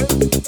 Thank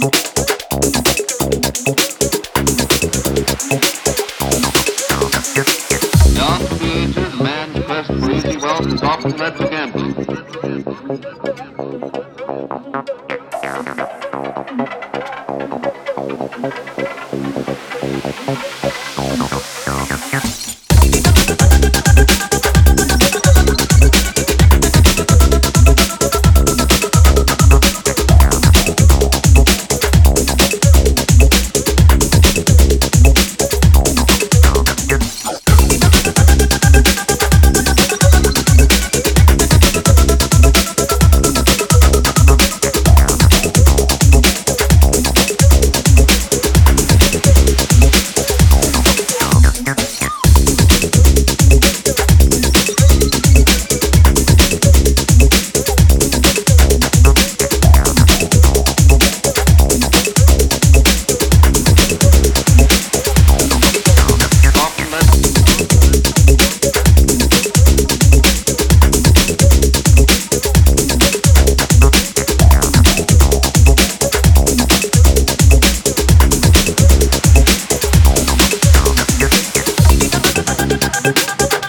John Keats is man's best breezy wealth is often led to. Chocolate.